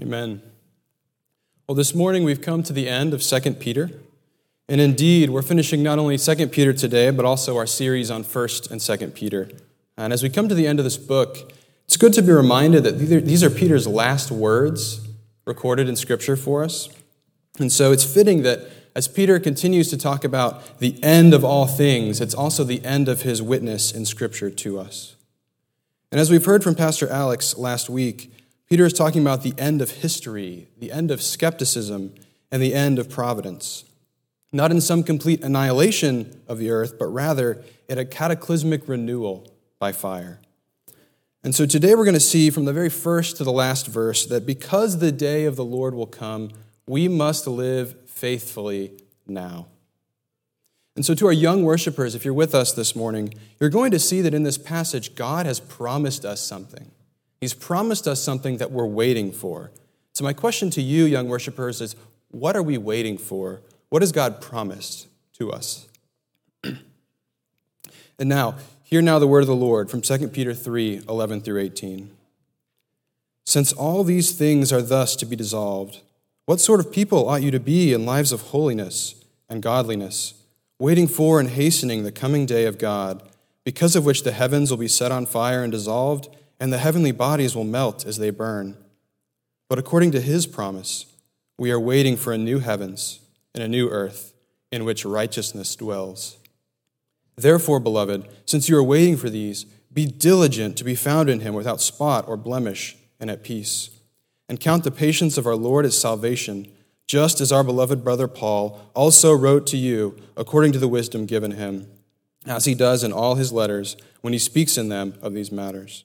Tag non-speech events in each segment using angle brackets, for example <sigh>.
Amen. Well, this morning we've come to the end of 2 Peter. And indeed, we're finishing not only 2 Peter today, but also our series on 1st and 2 Peter. And as we come to the end of this book, it's good to be reminded that these are Peter's last words recorded in Scripture for us. And so it's fitting that as Peter continues to talk about the end of all things, it's also the end of his witness in Scripture to us. And as we've heard from Pastor Alex last week, Peter is talking about the end of history, the end of skepticism, and the end of providence. Not in some complete annihilation of the earth, but rather in a cataclysmic renewal by fire. And so today we're going to see from the very first to the last verse that because the day of the Lord will come, we must live faithfully now. And so, to our young worshipers, if you're with us this morning, you're going to see that in this passage, God has promised us something. He's promised us something that we're waiting for. So, my question to you, young worshipers, is what are we waiting for? What has God promised to us? <clears throat> and now, hear now the word of the Lord from 2 Peter 3 11 through 18. Since all these things are thus to be dissolved, what sort of people ought you to be in lives of holiness and godliness, waiting for and hastening the coming day of God, because of which the heavens will be set on fire and dissolved? And the heavenly bodies will melt as they burn. But according to his promise, we are waiting for a new heavens and a new earth in which righteousness dwells. Therefore, beloved, since you are waiting for these, be diligent to be found in him without spot or blemish and at peace. And count the patience of our Lord as salvation, just as our beloved brother Paul also wrote to you according to the wisdom given him, as he does in all his letters when he speaks in them of these matters.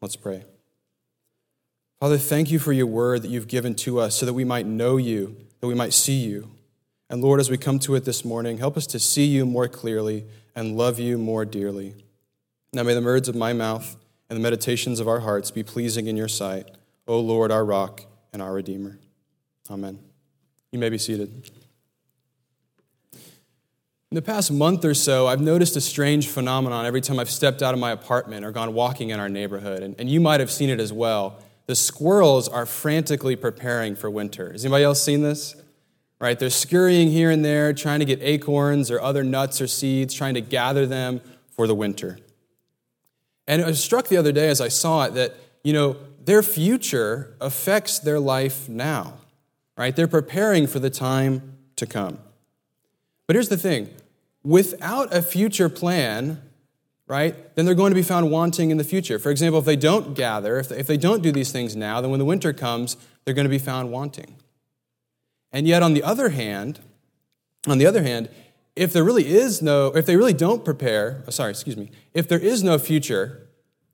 Let's pray. Father, thank you for your word that you've given to us so that we might know you, that we might see you. And Lord, as we come to it this morning, help us to see you more clearly and love you more dearly. Now may the words of my mouth and the meditations of our hearts be pleasing in your sight, O Lord, our rock and our Redeemer. Amen. You may be seated. In the past month or so, I've noticed a strange phenomenon every time I've stepped out of my apartment or gone walking in our neighborhood, and, and you might have seen it as well. The squirrels are frantically preparing for winter. Has anybody else seen this? Right? They're scurrying here and there, trying to get acorns or other nuts or seeds, trying to gather them for the winter. And it was struck the other day as I saw it that, you know, their future affects their life now, right? They're preparing for the time to come. But here's the thing without a future plan, right, then they're going to be found wanting in the future. For example, if they don't gather, if they, if they don't do these things now, then when the winter comes, they're going to be found wanting. And yet, on the other hand, on the other hand, if there really is no, if they really don't prepare, oh, sorry, excuse me, if there is no future,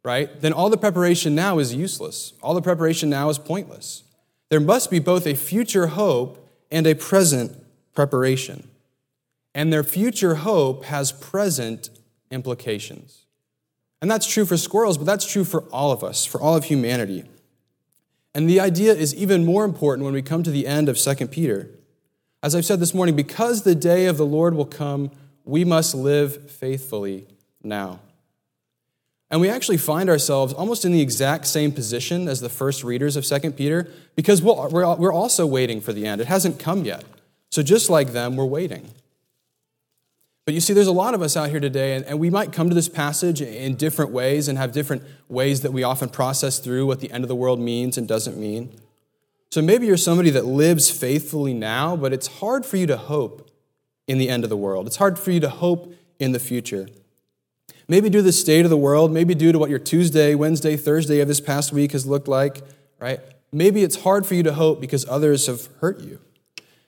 right, then all the preparation now is useless. All the preparation now is pointless. There must be both a future hope and a present preparation and their future hope has present implications. And that's true for squirrels, but that's true for all of us, for all of humanity. And the idea is even more important when we come to the end of 2 Peter. As I've said this morning, because the day of the Lord will come, we must live faithfully now. And we actually find ourselves almost in the exact same position as the first readers of 2 Peter because we're also waiting for the end. It hasn't come yet. So, just like them, we're waiting. But you see, there's a lot of us out here today, and, we might come to this passage in different ways and have different ways that we often process through what the end of the world means and doesn't mean. So maybe you're somebody that lives faithfully now, but it's hard for you to hope in the end of the world. It's hard for you to hope in the future. Maybe due to the state of the world, maybe due to what your Tuesday, Wednesday, Thursday of this past week has looked like, right? Maybe it's hard for you to hope because others have hurt you.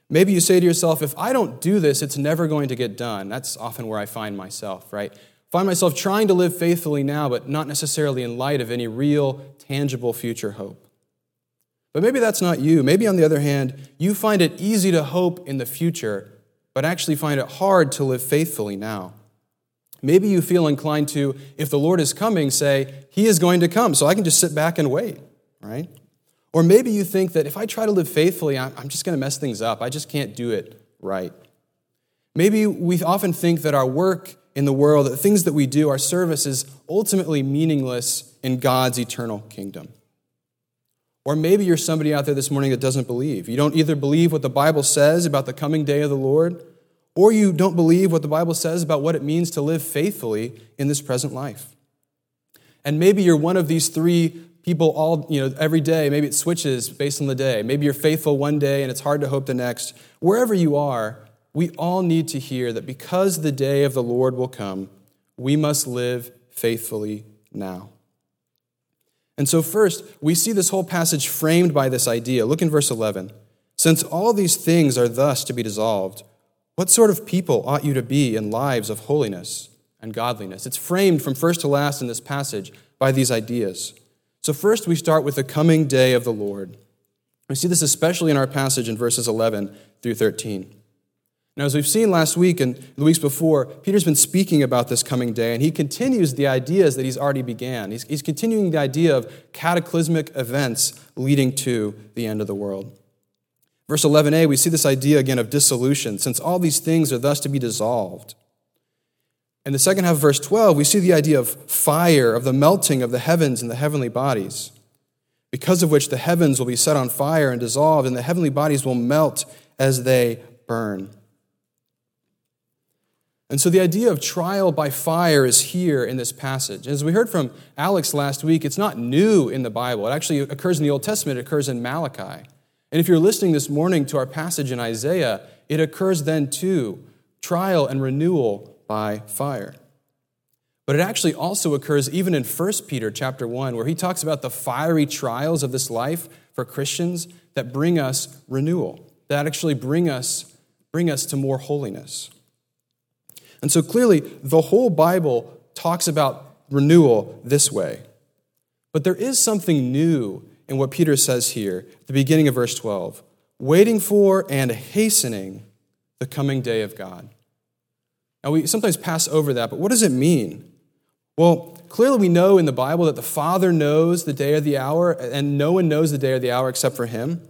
Maybe you say to yourself, if I don't do this, it's never going to get done. That's often where I find myself, right? Find myself trying to live faithfully now, but not necessarily in light of any real, tangible future hope. But maybe that's not you. Maybe, on the other hand, you find it easy to hope in the future, but actually find it hard to live faithfully now. Maybe you feel inclined to, if the Lord is coming, say, He is going to come, so I can just sit back and wait, right? Or maybe you think that if I try to live faithfully, I'm just going to mess things up. I just can't do it right. Maybe we often think that our work in the world, the things that we do, our service is ultimately meaningless in God's eternal kingdom. Or maybe you're somebody out there this morning that doesn't believe. You don't either believe what the Bible says about the coming day of the Lord, or you don't believe what the Bible says about what it means to live faithfully in this present life. And maybe you're one of these three people all, you know, every day. Maybe it switches based on the day. Maybe you're faithful one day and it's hard to hope the next. Wherever you are, we all need to hear that because the day of the Lord will come, we must live faithfully now. And so, first, we see this whole passage framed by this idea. Look in verse 11. Since all these things are thus to be dissolved, what sort of people ought you to be in lives of holiness and godliness? It's framed from first to last in this passage by these ideas. So, first, we start with the coming day of the Lord. We see this especially in our passage in verses 11 through 13. Now, as we've seen last week and the weeks before, Peter's been speaking about this coming day, and he continues the ideas that he's already began. He's, he's continuing the idea of cataclysmic events leading to the end of the world. Verse 11a, we see this idea again of dissolution, since all these things are thus to be dissolved. In the second half of verse 12, we see the idea of fire, of the melting of the heavens and the heavenly bodies, because of which the heavens will be set on fire and dissolved, and the heavenly bodies will melt as they burn. And so the idea of trial by fire is here in this passage. As we heard from Alex last week, it's not new in the Bible. It actually occurs in the Old Testament, it occurs in Malachi. And if you're listening this morning to our passage in Isaiah, it occurs then too trial and renewal by fire. But it actually also occurs even in 1 Peter chapter 1, where he talks about the fiery trials of this life for Christians that bring us renewal, that actually bring us, bring us to more holiness. And so clearly, the whole Bible talks about renewal this way. But there is something new in what Peter says here at the beginning of verse 12 waiting for and hastening the coming day of God. Now, we sometimes pass over that, but what does it mean? Well, clearly we know in the Bible that the Father knows the day or the hour, and no one knows the day or the hour except for Him.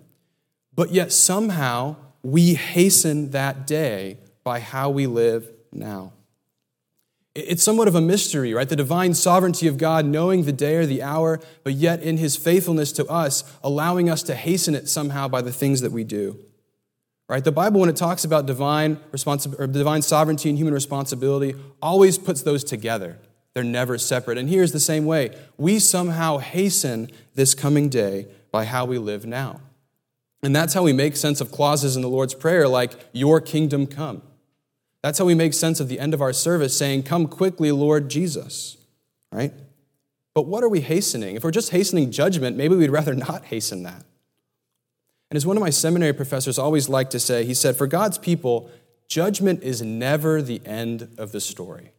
But yet somehow we hasten that day by how we live now. It's somewhat of a mystery, right? The divine sovereignty of God, knowing the day or the hour, but yet in his faithfulness to us, allowing us to hasten it somehow by the things that we do. Right? The Bible, when it talks about divine, responsi- or divine sovereignty and human responsibility, always puts those together. They're never separate. And here's the same way we somehow hasten this coming day by how we live now. And that's how we make sense of clauses in the Lord's Prayer like, Your kingdom come. That's how we make sense of the end of our service, saying, Come quickly, Lord Jesus, right? But what are we hastening? If we're just hastening judgment, maybe we'd rather not hasten that. And as one of my seminary professors always liked to say, he said, For God's people, judgment is never the end of the story.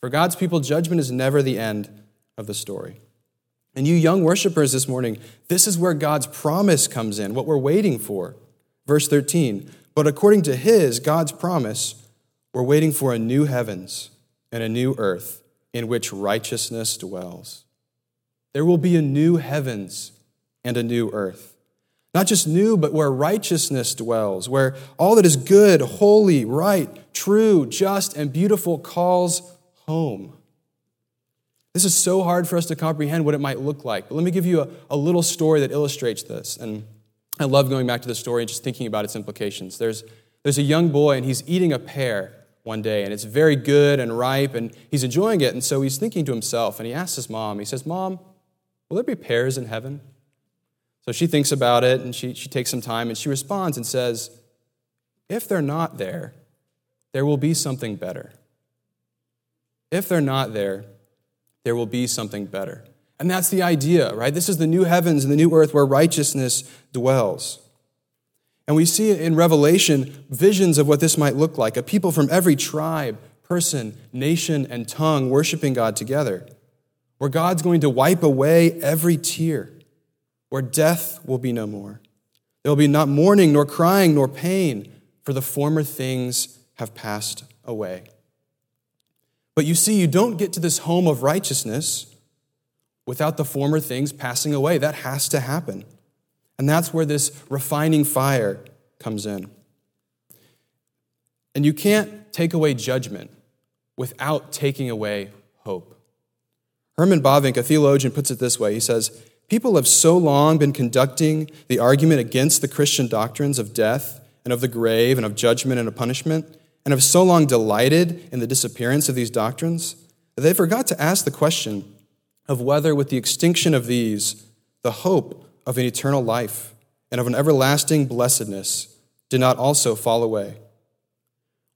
For God's people, judgment is never the end of the story. And you young worshipers this morning, this is where God's promise comes in, what we're waiting for. Verse 13, but according to his, God's promise, we're waiting for a new heavens and a new earth in which righteousness dwells. There will be a new heavens and a new earth. Not just new, but where righteousness dwells, where all that is good, holy, right, true, just, and beautiful calls home. This is so hard for us to comprehend what it might look like. But let me give you a, a little story that illustrates this. And I love going back to the story and just thinking about its implications. There's, there's a young boy, and he's eating a pear one day, and it's very good and ripe, and he's enjoying it. And so he's thinking to himself, and he asks his mom, he says, Mom, will there be pears in heaven? So she thinks about it, and she, she takes some time, and she responds and says, If they're not there, there will be something better. If they're not there, there will be something better. And that's the idea, right? This is the new heavens and the new earth where righteousness dwells. And we see in Revelation visions of what this might look like a people from every tribe, person, nation, and tongue worshiping God together, where God's going to wipe away every tear, where death will be no more. There will be not mourning, nor crying, nor pain, for the former things have passed away. But you see, you don't get to this home of righteousness without the former things passing away. That has to happen. And that's where this refining fire comes in. And you can't take away judgment without taking away hope. Herman Bavinck, a theologian, puts it this way He says, People have so long been conducting the argument against the Christian doctrines of death and of the grave and of judgment and of punishment, and have so long delighted in the disappearance of these doctrines, that they forgot to ask the question of whether, with the extinction of these, the hope of an eternal life and of an everlasting blessedness did not also fall away.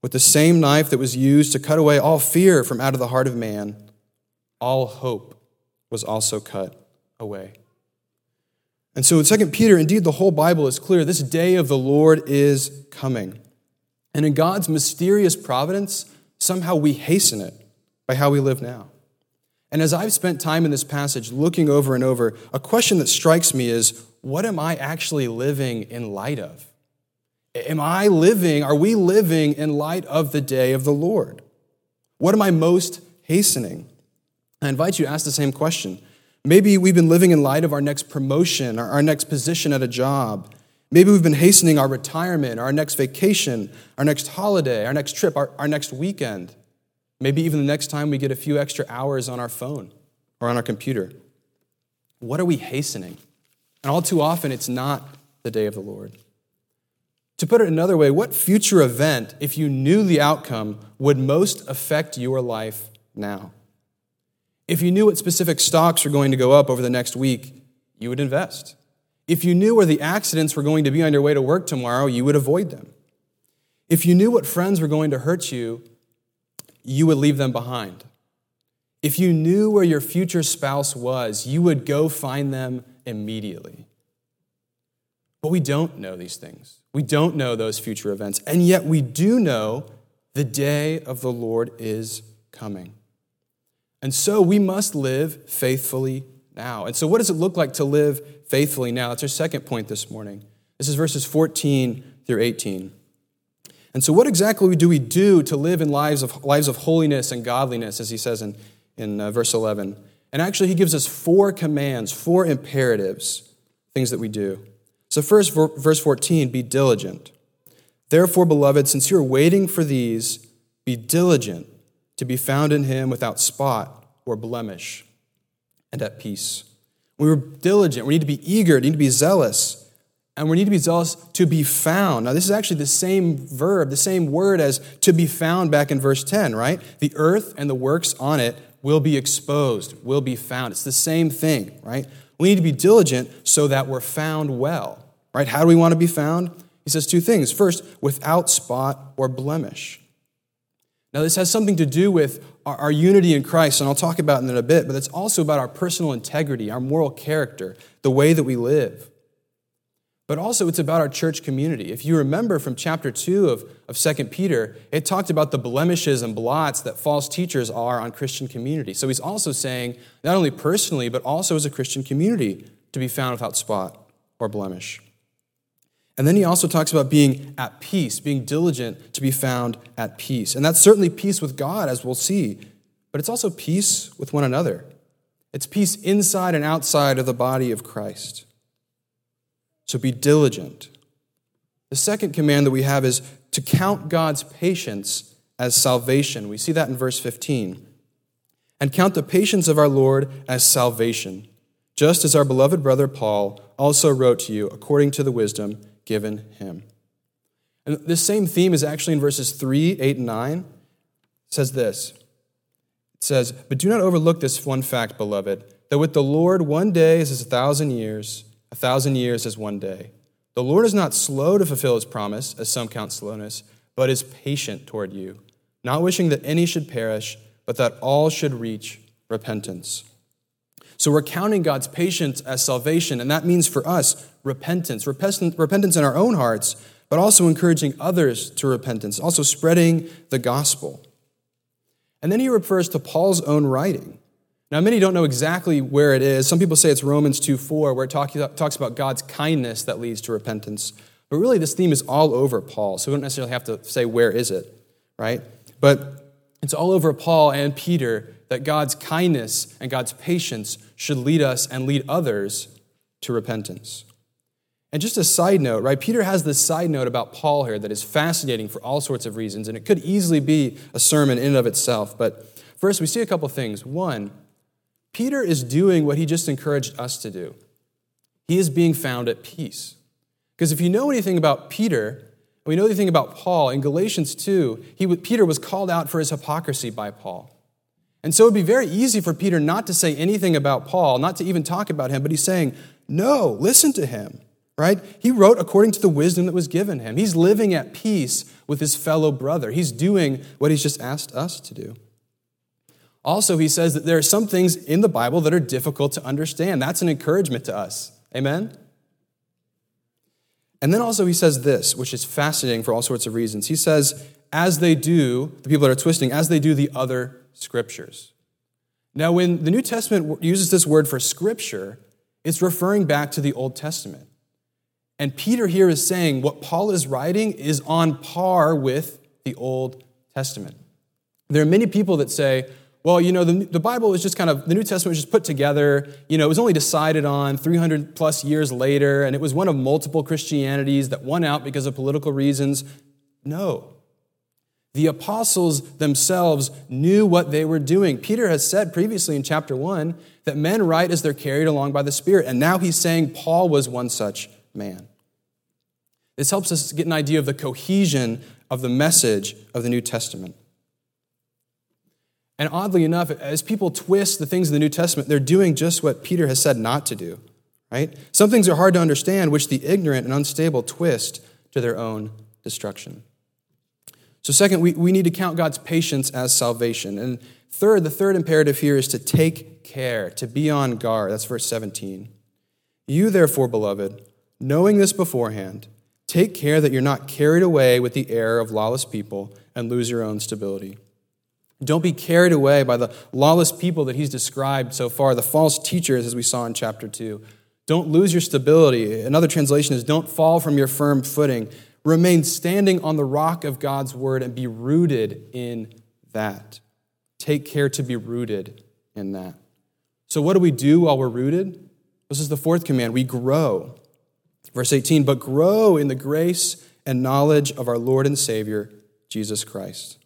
With the same knife that was used to cut away all fear from out of the heart of man, all hope was also cut away. And so in 2 Peter, indeed, the whole Bible is clear. This day of the Lord is coming. And in God's mysterious providence, somehow we hasten it by how we live now. And as I've spent time in this passage looking over and over, a question that strikes me is what am I actually living in light of? Am I living, are we living in light of the day of the Lord? What am I most hastening? I invite you to ask the same question. Maybe we've been living in light of our next promotion, our next position at a job. Maybe we've been hastening our retirement, our next vacation, our next holiday, our next trip, our, our next weekend. Maybe even the next time we get a few extra hours on our phone or on our computer. What are we hastening? And all too often, it's not the day of the Lord. To put it another way, what future event, if you knew the outcome, would most affect your life now? If you knew what specific stocks were going to go up over the next week, you would invest. If you knew where the accidents were going to be on your way to work tomorrow, you would avoid them. If you knew what friends were going to hurt you, you would leave them behind. If you knew where your future spouse was, you would go find them immediately. But we don't know these things. We don't know those future events. And yet we do know the day of the Lord is coming. And so we must live faithfully now. And so, what does it look like to live faithfully now? That's our second point this morning. This is verses 14 through 18. And so, what exactly do we do to live in lives of, lives of holiness and godliness, as he says in, in uh, verse 11? And actually, he gives us four commands, four imperatives, things that we do. So, first, verse 14 be diligent. Therefore, beloved, since you're waiting for these, be diligent to be found in him without spot or blemish and at peace. We were diligent. We need to be eager. We need to be zealous and we need to be zealous to be found. Now, this is actually the same verb, the same word as to be found back in verse 10, right? The earth and the works on it will be exposed, will be found. It's the same thing, right? We need to be diligent so that we're found well, right? How do we want to be found? He says two things. First, without spot or blemish. Now, this has something to do with our, our unity in Christ, and I'll talk about it in a bit, but it's also about our personal integrity, our moral character, the way that we live but also it's about our church community. If you remember from chapter 2 of, of 2 Peter, it talked about the blemishes and blots that false teachers are on Christian community. So he's also saying, not only personally, but also as a Christian community, to be found without spot or blemish. And then he also talks about being at peace, being diligent to be found at peace. And that's certainly peace with God, as we'll see, but it's also peace with one another. It's peace inside and outside of the body of Christ. So be diligent. The second command that we have is to count God's patience as salvation. We see that in verse 15. And count the patience of our Lord as salvation, just as our beloved brother Paul also wrote to you according to the wisdom given him. And this same theme is actually in verses 3, 8, and 9. It says this It says, But do not overlook this one fact, beloved, that with the Lord one day is as a thousand years a thousand years as one day. The Lord is not slow to fulfill his promise, as some count slowness, but is patient toward you, not wishing that any should perish, but that all should reach repentance. So we're counting God's patience as salvation, and that means for us repentance, repentance in our own hearts, but also encouraging others to repentance, also spreading the gospel. And then he refers to Paul's own writing. Now, many don't know exactly where it is. Some people say it's Romans 2 4, where it talks about God's kindness that leads to repentance. But really, this theme is all over Paul, so we don't necessarily have to say where is it, right? But it's all over Paul and Peter that God's kindness and God's patience should lead us and lead others to repentance. And just a side note, right? Peter has this side note about Paul here that is fascinating for all sorts of reasons, and it could easily be a sermon in and of itself. But first, we see a couple things. One, Peter is doing what he just encouraged us to do. He is being found at peace. Because if you know anything about Peter, we know anything about Paul, in Galatians 2, he, Peter was called out for his hypocrisy by Paul. And so it would be very easy for Peter not to say anything about Paul, not to even talk about him, but he's saying, No, listen to him, right? He wrote according to the wisdom that was given him. He's living at peace with his fellow brother. He's doing what he's just asked us to do. Also, he says that there are some things in the Bible that are difficult to understand. That's an encouragement to us. Amen? And then also, he says this, which is fascinating for all sorts of reasons. He says, as they do, the people that are twisting, as they do the other scriptures. Now, when the New Testament uses this word for scripture, it's referring back to the Old Testament. And Peter here is saying what Paul is writing is on par with the Old Testament. There are many people that say, well, you know, the, the Bible is just kind of, the New Testament was just put together. You know, it was only decided on 300 plus years later, and it was one of multiple Christianities that won out because of political reasons. No. The apostles themselves knew what they were doing. Peter has said previously in chapter 1 that men write as they're carried along by the Spirit, and now he's saying Paul was one such man. This helps us get an idea of the cohesion of the message of the New Testament. And oddly enough, as people twist the things of the New Testament, they're doing just what Peter has said not to do, right? Some things are hard to understand, which the ignorant and unstable twist to their own destruction. So, second, we, we need to count God's patience as salvation. And third, the third imperative here is to take care, to be on guard. That's verse 17. You, therefore, beloved, knowing this beforehand, take care that you're not carried away with the error of lawless people and lose your own stability. Don't be carried away by the lawless people that he's described so far, the false teachers, as we saw in chapter 2. Don't lose your stability. Another translation is don't fall from your firm footing. Remain standing on the rock of God's word and be rooted in that. Take care to be rooted in that. So, what do we do while we're rooted? This is the fourth command. We grow. Verse 18, but grow in the grace and knowledge of our Lord and Savior, Jesus Christ.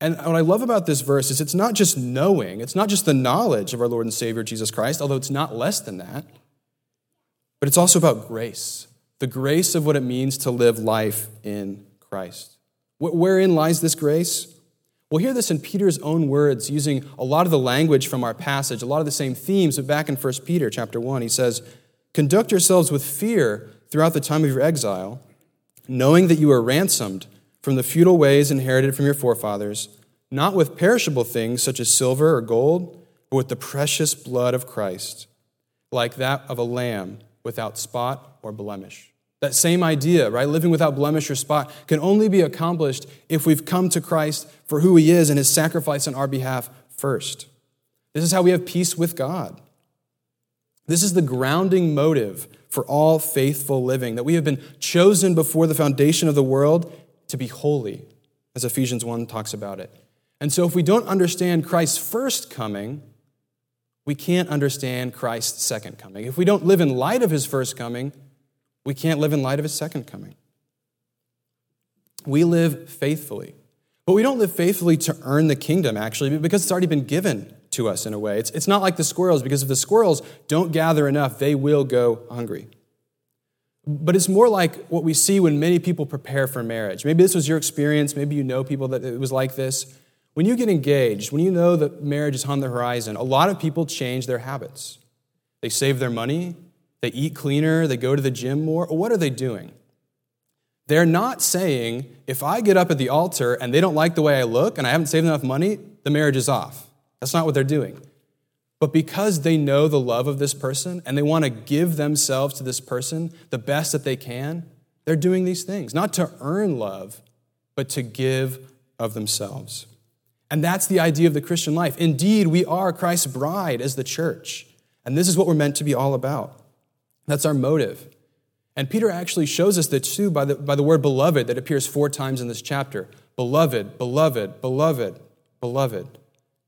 And what I love about this verse is it's not just knowing, it's not just the knowledge of our Lord and Savior Jesus Christ, although it's not less than that, but it's also about grace the grace of what it means to live life in Christ. Wherein lies this grace? We'll hear this in Peter's own words, using a lot of the language from our passage, a lot of the same themes, but back in 1 Peter chapter 1, he says, Conduct yourselves with fear throughout the time of your exile, knowing that you are ransomed from the futile ways inherited from your forefathers, not with perishable things such as silver or gold, but with the precious blood of Christ, like that of a lamb without spot or blemish. That same idea, right? Living without blemish or spot can only be accomplished if we've come to Christ for who he is and his sacrifice on our behalf first. This is how we have peace with God. This is the grounding motive for all faithful living, that we have been chosen before the foundation of the world to be holy, as Ephesians 1 talks about it. And so, if we don't understand Christ's first coming, we can't understand Christ's second coming. If we don't live in light of his first coming, we can't live in light of his second coming. We live faithfully. But we don't live faithfully to earn the kingdom, actually, because it's already been given to us in a way. It's, it's not like the squirrels, because if the squirrels don't gather enough, they will go hungry. But it's more like what we see when many people prepare for marriage. Maybe this was your experience. Maybe you know people that it was like this. When you get engaged, when you know that marriage is on the horizon, a lot of people change their habits. They save their money, they eat cleaner, they go to the gym more. What are they doing? They're not saying, if I get up at the altar and they don't like the way I look and I haven't saved enough money, the marriage is off. That's not what they're doing. But because they know the love of this person and they want to give themselves to this person the best that they can, they're doing these things, not to earn love, but to give of themselves. And that's the idea of the Christian life. Indeed, we are Christ's bride as the church. And this is what we're meant to be all about. That's our motive. And Peter actually shows us that too by the, by the word beloved that appears four times in this chapter. Beloved, beloved, beloved, beloved.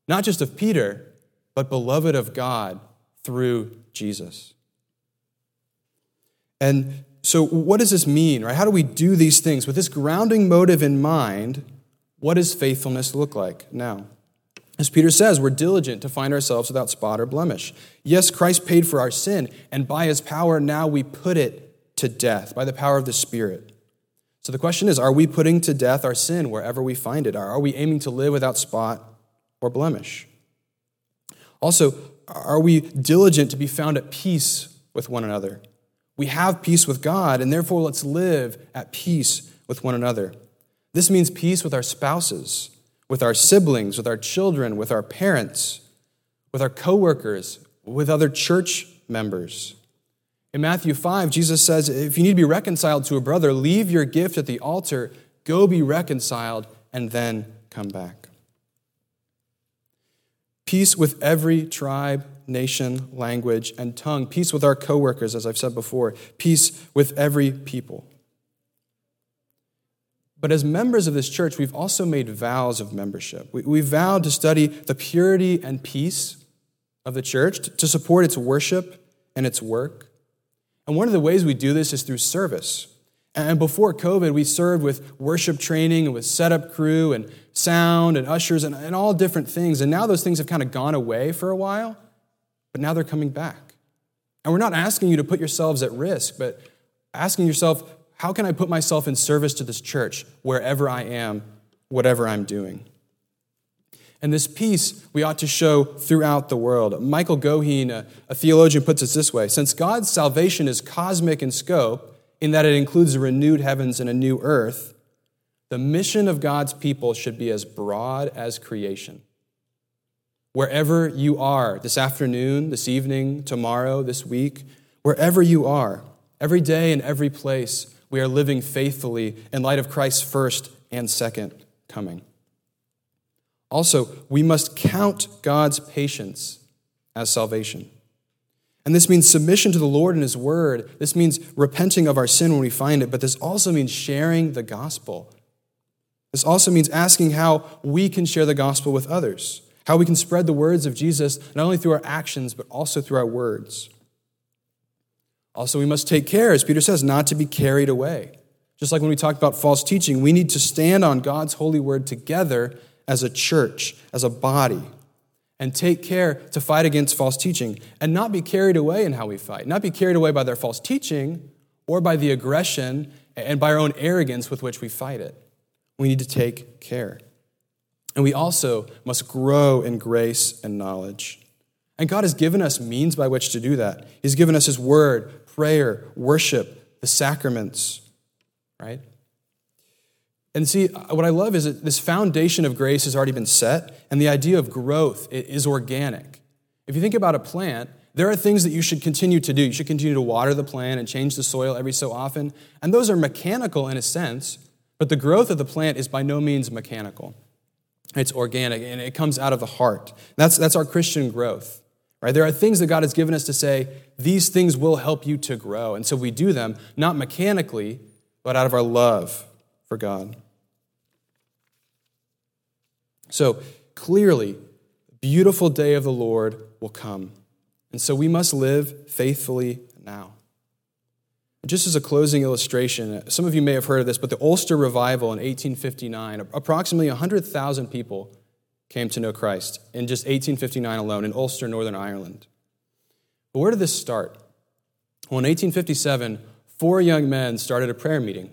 Not just of Peter, but beloved of God through Jesus. And so, what does this mean, right? How do we do these things? With this grounding motive in mind, what does faithfulness look like now? As Peter says, we're diligent to find ourselves without spot or blemish. Yes, Christ paid for our sin, and by his power, now we put it to death by the power of the Spirit. So the question is are we putting to death our sin wherever we find it? Are we aiming to live without spot or blemish? Also, are we diligent to be found at peace with one another? We have peace with God, and therefore let's live at peace with one another. This means peace with our spouses, with our siblings, with our children, with our parents, with our coworkers, with other church members. In Matthew 5, Jesus says, if you need to be reconciled to a brother, leave your gift at the altar, go be reconciled, and then come back. Peace with every tribe, nation, language, and tongue. Peace with our coworkers, as I've said before. Peace with every people. But as members of this church, we've also made vows of membership. We, we vowed to study the purity and peace of the church, to support its worship and its work. And one of the ways we do this is through service. And before COVID, we served with worship training and with setup crew and sound and ushers and, and all different things. And now those things have kind of gone away for a while, but now they're coming back. And we're not asking you to put yourselves at risk, but asking yourself, how can I put myself in service to this church wherever I am, whatever I'm doing? And this peace we ought to show throughout the world. Michael Goheen, a, a theologian, puts it this way Since God's salvation is cosmic in scope, in that it includes a renewed heavens and a new earth, the mission of God's people should be as broad as creation. Wherever you are, this afternoon, this evening, tomorrow, this week, wherever you are, every day and every place, we are living faithfully in light of Christ's first and second coming. Also, we must count God's patience as salvation. And this means submission to the Lord and His Word. This means repenting of our sin when we find it, but this also means sharing the gospel. This also means asking how we can share the gospel with others, how we can spread the words of Jesus not only through our actions, but also through our words. Also, we must take care, as Peter says, not to be carried away. Just like when we talked about false teaching, we need to stand on God's holy word together as a church, as a body, and take care to fight against false teaching and not be carried away in how we fight, not be carried away by their false teaching or by the aggression and by our own arrogance with which we fight it. We need to take care. And we also must grow in grace and knowledge. And God has given us means by which to do that. He's given us His word, prayer, worship, the sacraments, right? And see, what I love is that this foundation of grace has already been set, and the idea of growth is organic. If you think about a plant, there are things that you should continue to do. You should continue to water the plant and change the soil every so often, and those are mechanical in a sense, but the growth of the plant is by no means mechanical. It's organic, and it comes out of the heart. That's, that's our Christian growth. Right? There are things that God has given us to say, these things will help you to grow. And so we do them, not mechanically, but out of our love for God. So clearly, beautiful day of the Lord will come. And so we must live faithfully now. Just as a closing illustration, some of you may have heard of this, but the Ulster Revival in 1859, approximately 100,000 people came to know Christ in just 1859 alone in Ulster, Northern Ireland. But where did this start? Well, in 1857, four young men started a prayer meeting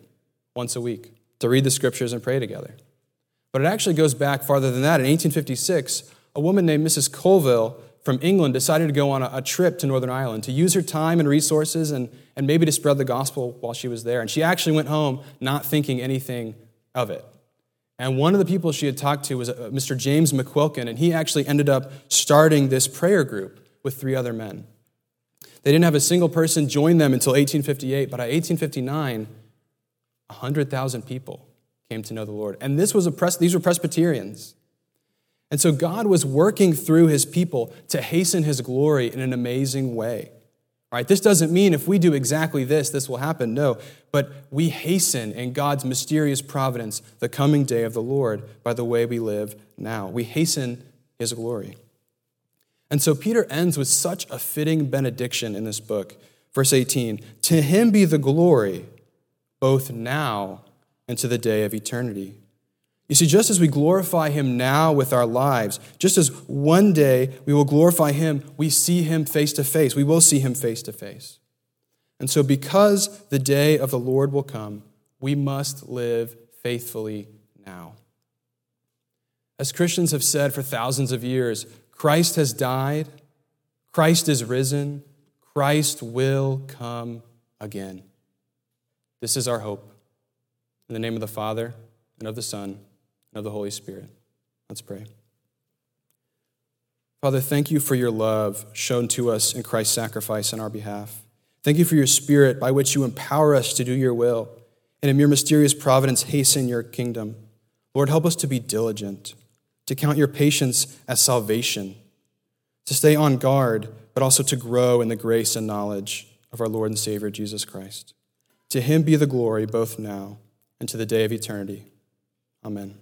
once a week to read the scriptures and pray together. But it actually goes back farther than that. In 1856, a woman named Mrs. Colville from England decided to go on a, a, trip to Northern Ireland to use her time and resources and, and maybe to spread the gospel while she was there. And she actually went home not thinking anything of it. And one of the people she had talked to was uh, Mr. James McQuilkin, and he actually ended up starting this prayer group with three other men. They didn't have a single person join them until 1858, but by 1859, 100,000 people came to know the Lord. And this was a pres- these were Presbyterians. And so God was working through his people to hasten his glory in an amazing way. Right, this doesn't mean if we do exactly this, this will happen. No, but we hasten in God's mysterious providence the coming day of the Lord by the way we live now. We hasten his glory. And so Peter ends with such a fitting benediction in this book. Verse 18 To him be the glory, both now and to the day of eternity. You see, just as we glorify him now with our lives, just as one day we will glorify him, we see him face to face. We will see him face to face. And so, because the day of the Lord will come, we must live faithfully now. As Christians have said for thousands of years, Christ has died, Christ is risen, Christ will come again. This is our hope. In the name of the Father, and of the Son, of the Holy Spirit. Let's pray. Father, thank you for your love shown to us in Christ's sacrifice on our behalf. Thank you for your Spirit by which you empower us to do your will, and in your mysterious providence, hasten your kingdom. Lord, help us to be diligent to count your patience as salvation, to stay on guard, but also to grow in the grace and knowledge of our Lord and Savior Jesus Christ. To him be the glory both now and to the day of eternity. Amen.